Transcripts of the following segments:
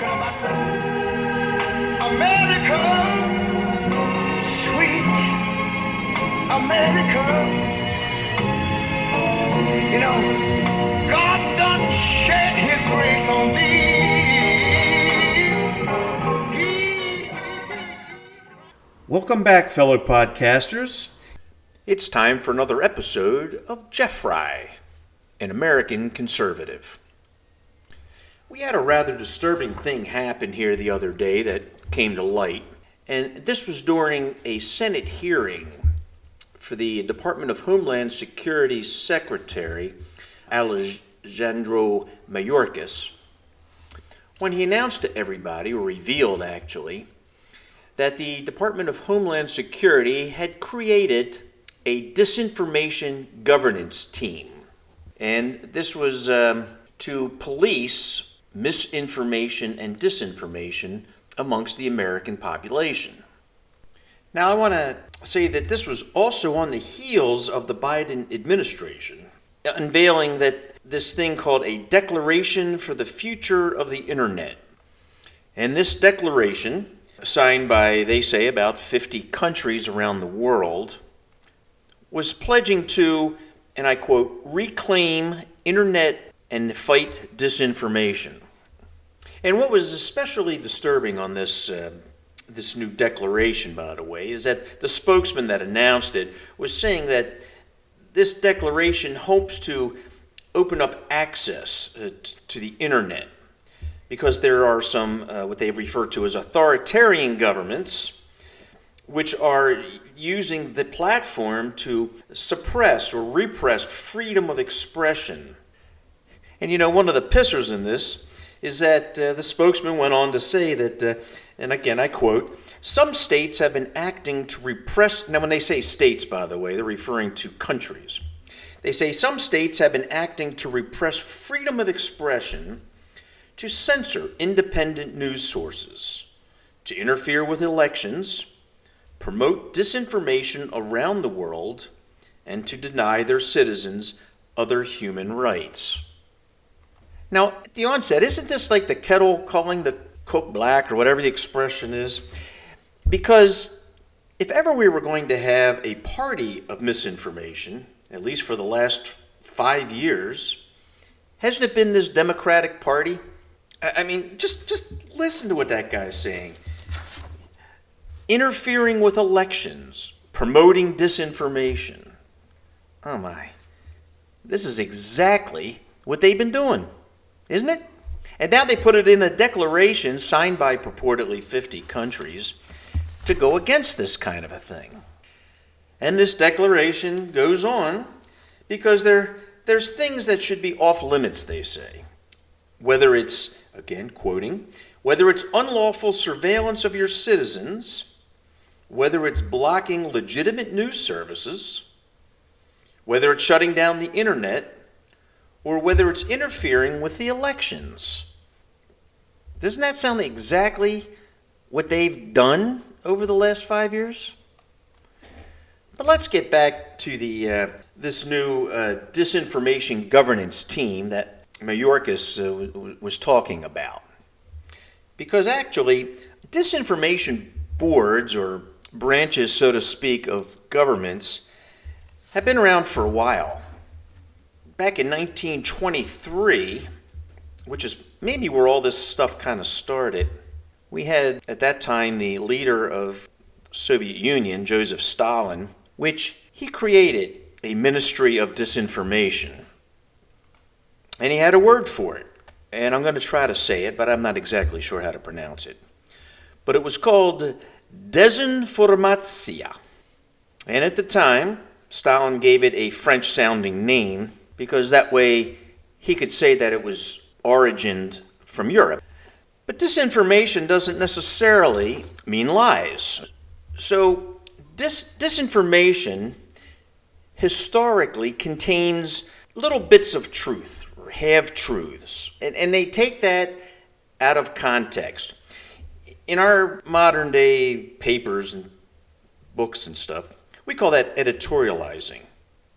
talking about America, sweet America. You know, God done shed his grace on thee. He- Welcome back, fellow podcasters. It's time for another episode of Jeff Fry, an American conservative. We had a rather disturbing thing happen here the other day that came to light, and this was during a Senate hearing for the Department of Homeland Security Secretary, Alejandro Mayorkas, when he announced to everybody, or revealed actually, that the Department of Homeland Security had created a disinformation governance team. And this was um, to police misinformation and disinformation amongst the American population. Now, I want to say that this was also on the heels of the Biden administration uh, unveiling that this thing called a Declaration for the Future of the Internet. And this declaration, signed by, they say, about 50 countries around the world, was pledging to, and I quote, reclaim internet and fight disinformation. And what was especially disturbing on this, uh, this new declaration, by the way, is that the spokesman that announced it was saying that this declaration hopes to open up access uh, to the internet because there are some, uh, what they refer to as authoritarian governments, which are using the platform to suppress or repress freedom of expression. And you know, one of the pissers in this is that uh, the spokesman went on to say that, uh, and again I quote, some states have been acting to repress. Now, when they say states, by the way, they're referring to countries. They say some states have been acting to repress freedom of expression, to censor independent news sources, to interfere with elections, promote disinformation around the world, and to deny their citizens other human rights. Now, at the onset, isn't this like the kettle calling the cook black or whatever the expression is? Because if ever we were going to have a party of misinformation, at least for the last five years, hasn't it been this Democratic Party? I mean, just just listen to what that guy's saying. Interfering with elections, promoting disinformation. Oh my. This is exactly what they've been doing, isn't it? And now they put it in a declaration signed by purportedly 50 countries to go against this kind of a thing. And this declaration goes on because there, there's things that should be off limits, they say. Whether it's, again, quoting, whether it's unlawful surveillance of your citizens, whether it's blocking legitimate news services, whether it's shutting down the internet, or whether it's interfering with the elections. Doesn't that sound exactly what they've done over the last five years? But let's get back to the uh, this new uh, disinformation governance team that Mayorkas uh, w- was talking about. Because actually, disinformation boards or branches, so to speak, of governments have been around for a while. Back in 1923, which is maybe where all this stuff kind of started, we had at that time the leader of Soviet Union, Joseph Stalin, which he created a ministry of disinformation. And he had a word for it. And I'm going to try to say it, but I'm not exactly sure how to pronounce it. But it was called desinformatia. And at the time, Stalin gave it a French sounding name because that way he could say that it was origined from Europe. But disinformation doesn't necessarily mean lies. So, dis- disinformation historically contains little bits of truth or half truths, and, and they take that out of context. In our modern day papers and books and stuff, we call that editorializing.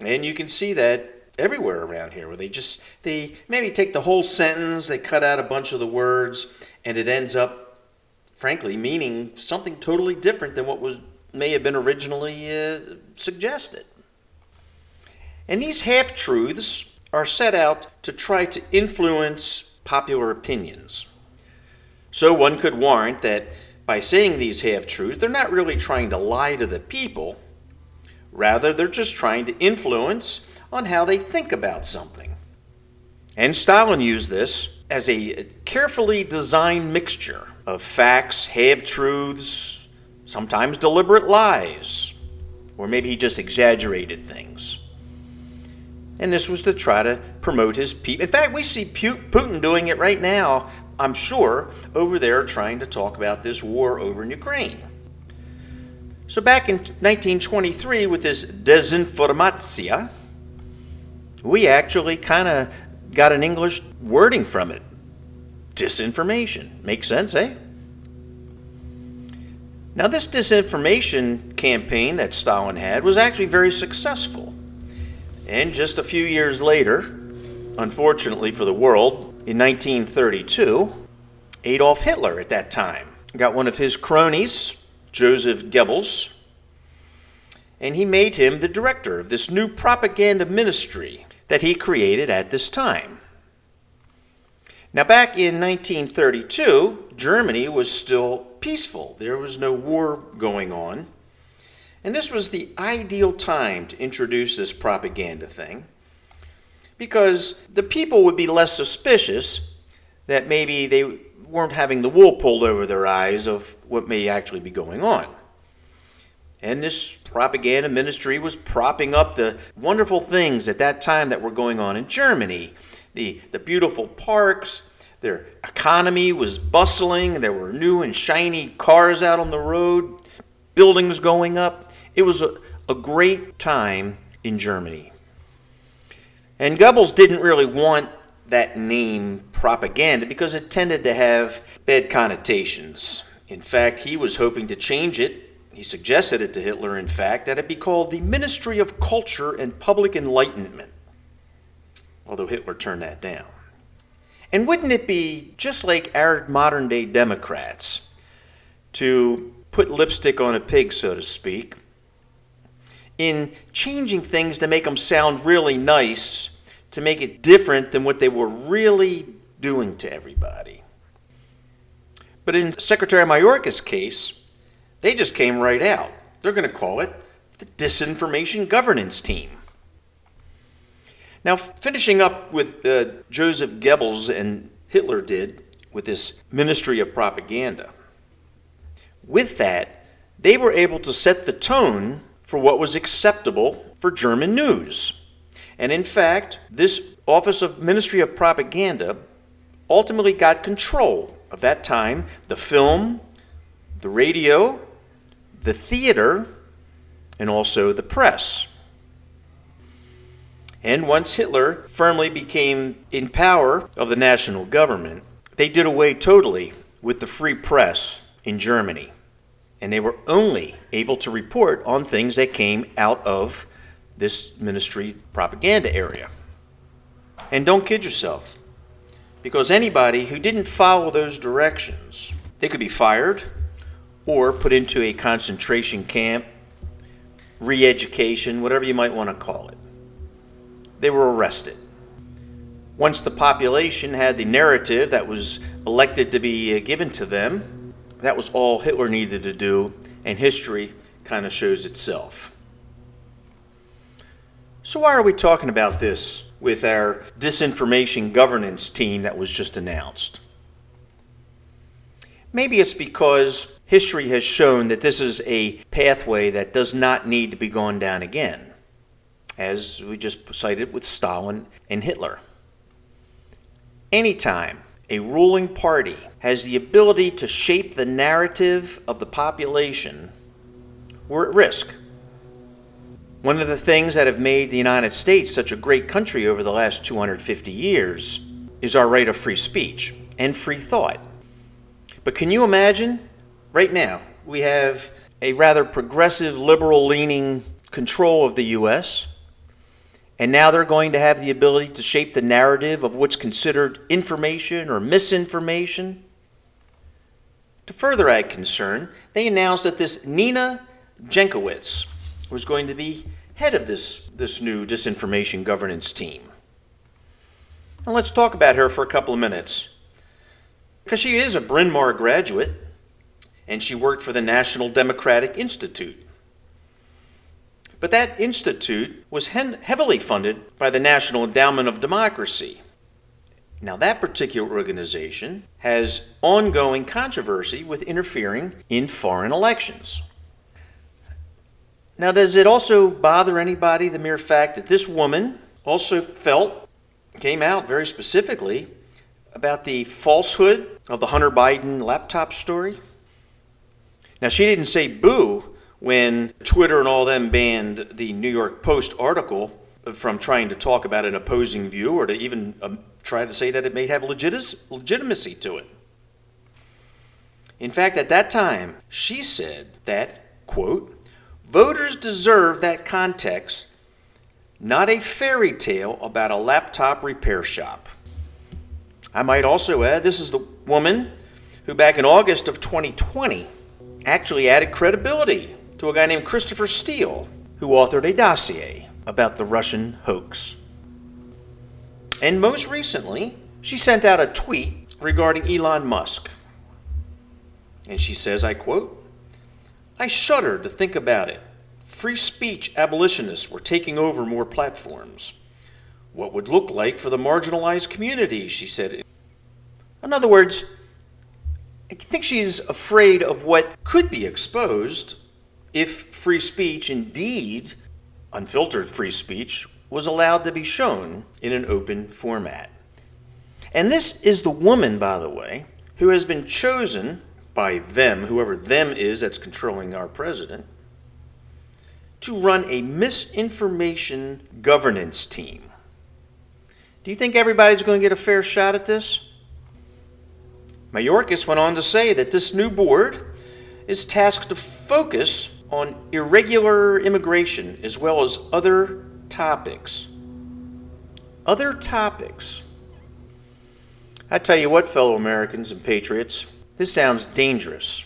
And you can see that everywhere around here where they just they maybe take the whole sentence, they cut out a bunch of the words, and it ends up, frankly, meaning something totally different than what was may have been originally uh, suggested. And these half truths are set out to try to influence popular opinions. So one could warrant that by saying these half truths, they're not really trying to lie to the people. Rather, they're just trying to influence on how they think about something. And Stalin used this as a carefully designed mixture of facts, half truths, sometimes deliberate lies, or maybe he just exaggerated things. And this was to try to promote his people. In fact, we see Putin doing it right now, I'm sure, over there trying to talk about this war over in Ukraine. So back in 1923, with this desinformatia, we actually kind of got an English wording from it. Disinformation. Makes sense, eh? Now, this disinformation campaign that Stalin had was actually very successful. And just a few years later, unfortunately for the world, in 1932, Adolf Hitler at that time got one of his cronies, Joseph Goebbels, and he made him the director of this new propaganda ministry that he created at this time. Now, back in 1932, Germany was still peaceful. There was no war going on. And this was the ideal time to introduce this propaganda thing because the people would be less suspicious that maybe they weren't having the wool pulled over their eyes of what may actually be going on. And this propaganda ministry was propping up the wonderful things at that time that were going on in Germany the, the beautiful parks, their economy was bustling, there were new and shiny cars out on the road, buildings going up. It was a, a great time in Germany. And Goebbels didn't really want that name propaganda because it tended to have bad connotations. In fact, he was hoping to change it he suggested it to Hitler, in fact, that it be called the Ministry of Culture and Public Enlightenment, although Hitler turned that down. And wouldn't it be just like our modern day Democrats to put lipstick on a pig, so to speak, in changing things to make them sound really nice, to make it different than what they were really doing to everybody? But in Secretary Mayorkas' case, they just came right out. They're going to call it the Disinformation Governance Team. Now, finishing up with uh, Joseph Goebbels and Hitler did with this Ministry of Propaganda. With that, they were able to set the tone for what was acceptable for German news. And in fact, this Office of Ministry of Propaganda ultimately got control of that time the film, the radio, the theater, and also the press. And once Hitler firmly became in power of the national government, they did away totally with the free press in Germany. And they were only able to report on things that came out of this ministry propaganda area. And don't kid yourself, because anybody who didn't follow those directions, they could be fired, or put into a concentration camp, re education, whatever you might want to call it. They were arrested. Once the population had the narrative that was elected to be uh, given to them, that was all Hitler needed to do, and history kind of shows itself. So, why are we talking about this with our disinformation governance team that was just announced? Maybe it's because history has shown that this is a pathway that does not need to be gone down again, as we just cited with Stalin and Hitler. Anytime a ruling party has the ability to shape the narrative of the population, we're at risk. One of the things that have made the United States such a great country over the last 250 years is our right of free speech and free thought. But can you imagine right now we have a rather progressive, liberal leaning control of the U.S., And now they're going to have the ability to shape the narrative of what's considered information or misinformation. To further add concern, they announced that this Nina Jankowicz was going to be head of this, this new disinformation governance team. Now let's talk about her for a couple of minutes. Because she is a Bryn Mawr graduate, and she worked for the National Democratic Institute. But that institute was heavily funded by the National Endowment of Democracy. Now, that particular organization has ongoing controversy with interfering in foreign elections. Now, does it also bother anybody the mere fact that this woman also felt, came out very specifically about the falsehood of the Hunter Biden laptop story? Now, she didn't say boo when Twitter and all them banned the New York Post article from trying to talk about an opposing view or to even um, try to say that it may have legitimacy to it. In fact, at that time, she said that, quote, voters deserve that context, not a fairy tale about a laptop repair shop. I might also add this is the woman who, back in August of 2020, actually added credibility to a guy named Christopher Steele, who authored a dossier about the Russian hoax. And most recently, she sent out a tweet regarding Elon Musk. And she says, I quote, I shudder to think about it. Free speech abolitionists were taking over more platforms. What would look like for the marginalized community, she said. In other words, I think she's afraid of what could be exposed if free speech, indeed unfiltered free speech, was allowed to be shown in an open format. And this is the woman, by the way, who has been chosen by them, whoever them is that's controlling our president, to run a misinformation governance team. Do you think everybody's going to get a fair shot at this? Mayorkas went on to say that this new board is tasked to focus on irregular immigration as well as other topics. Other topics. I tell you what, fellow Americans and patriots, this sounds dangerous.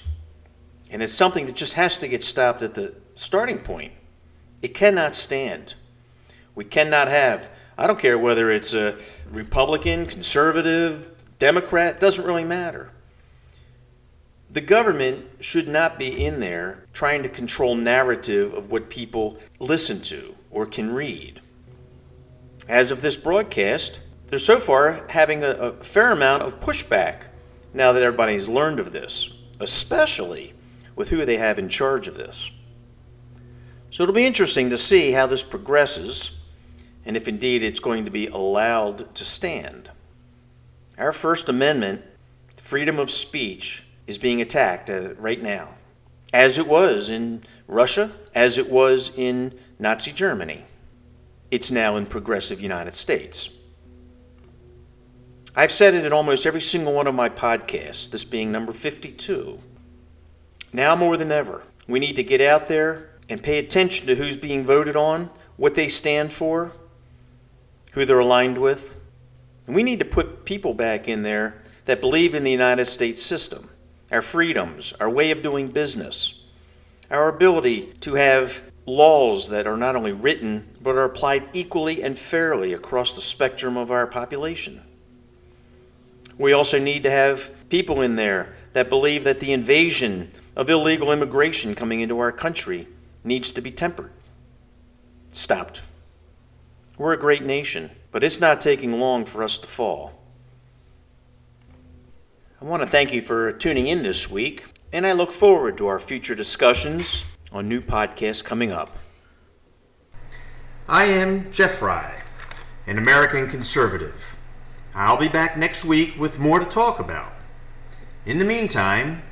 And it's something that just has to get stopped at the starting point. It cannot stand. We cannot have, I don't care whether it's a Republican, conservative, Democrat, doesn't really matter. The government should not be in there trying to control narrative of what people listen to or can read. As of this broadcast, they're so far having a, a fair amount of pushback now that everybody's learned of this, especially with who they have in charge of this. So it'll be interesting to see how this progresses and if indeed it's going to be allowed to stand. Our First Amendment, freedom of speech, is being attacked uh, right now, as it was in Russia, as it was in Nazi Germany. It's now in progressive United States. I've said it in almost every single one of my podcasts, this being number 52. Now more than ever, we need to get out there and pay attention to who's being voted on, what they stand for, who they're aligned with. And we need to put people back in there that believe in the United States system our freedoms, our way of doing business, our ability to have laws that are not only written but are applied equally and fairly across the spectrum of our population. We also need to have people in there that believe that the invasion of illegal immigration coming into our country needs to be tempered, stopped. We're a great nation, but it's not taking long for us to fall. I want to thank you for tuning in this week, and I look forward to our future discussions on new podcasts coming up. I am Jeff Fry, an American conservative. I'll be back next week with more to talk about. In the meantime,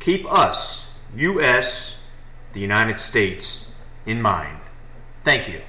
keep us, U.S., the United States, in mind. Thank you.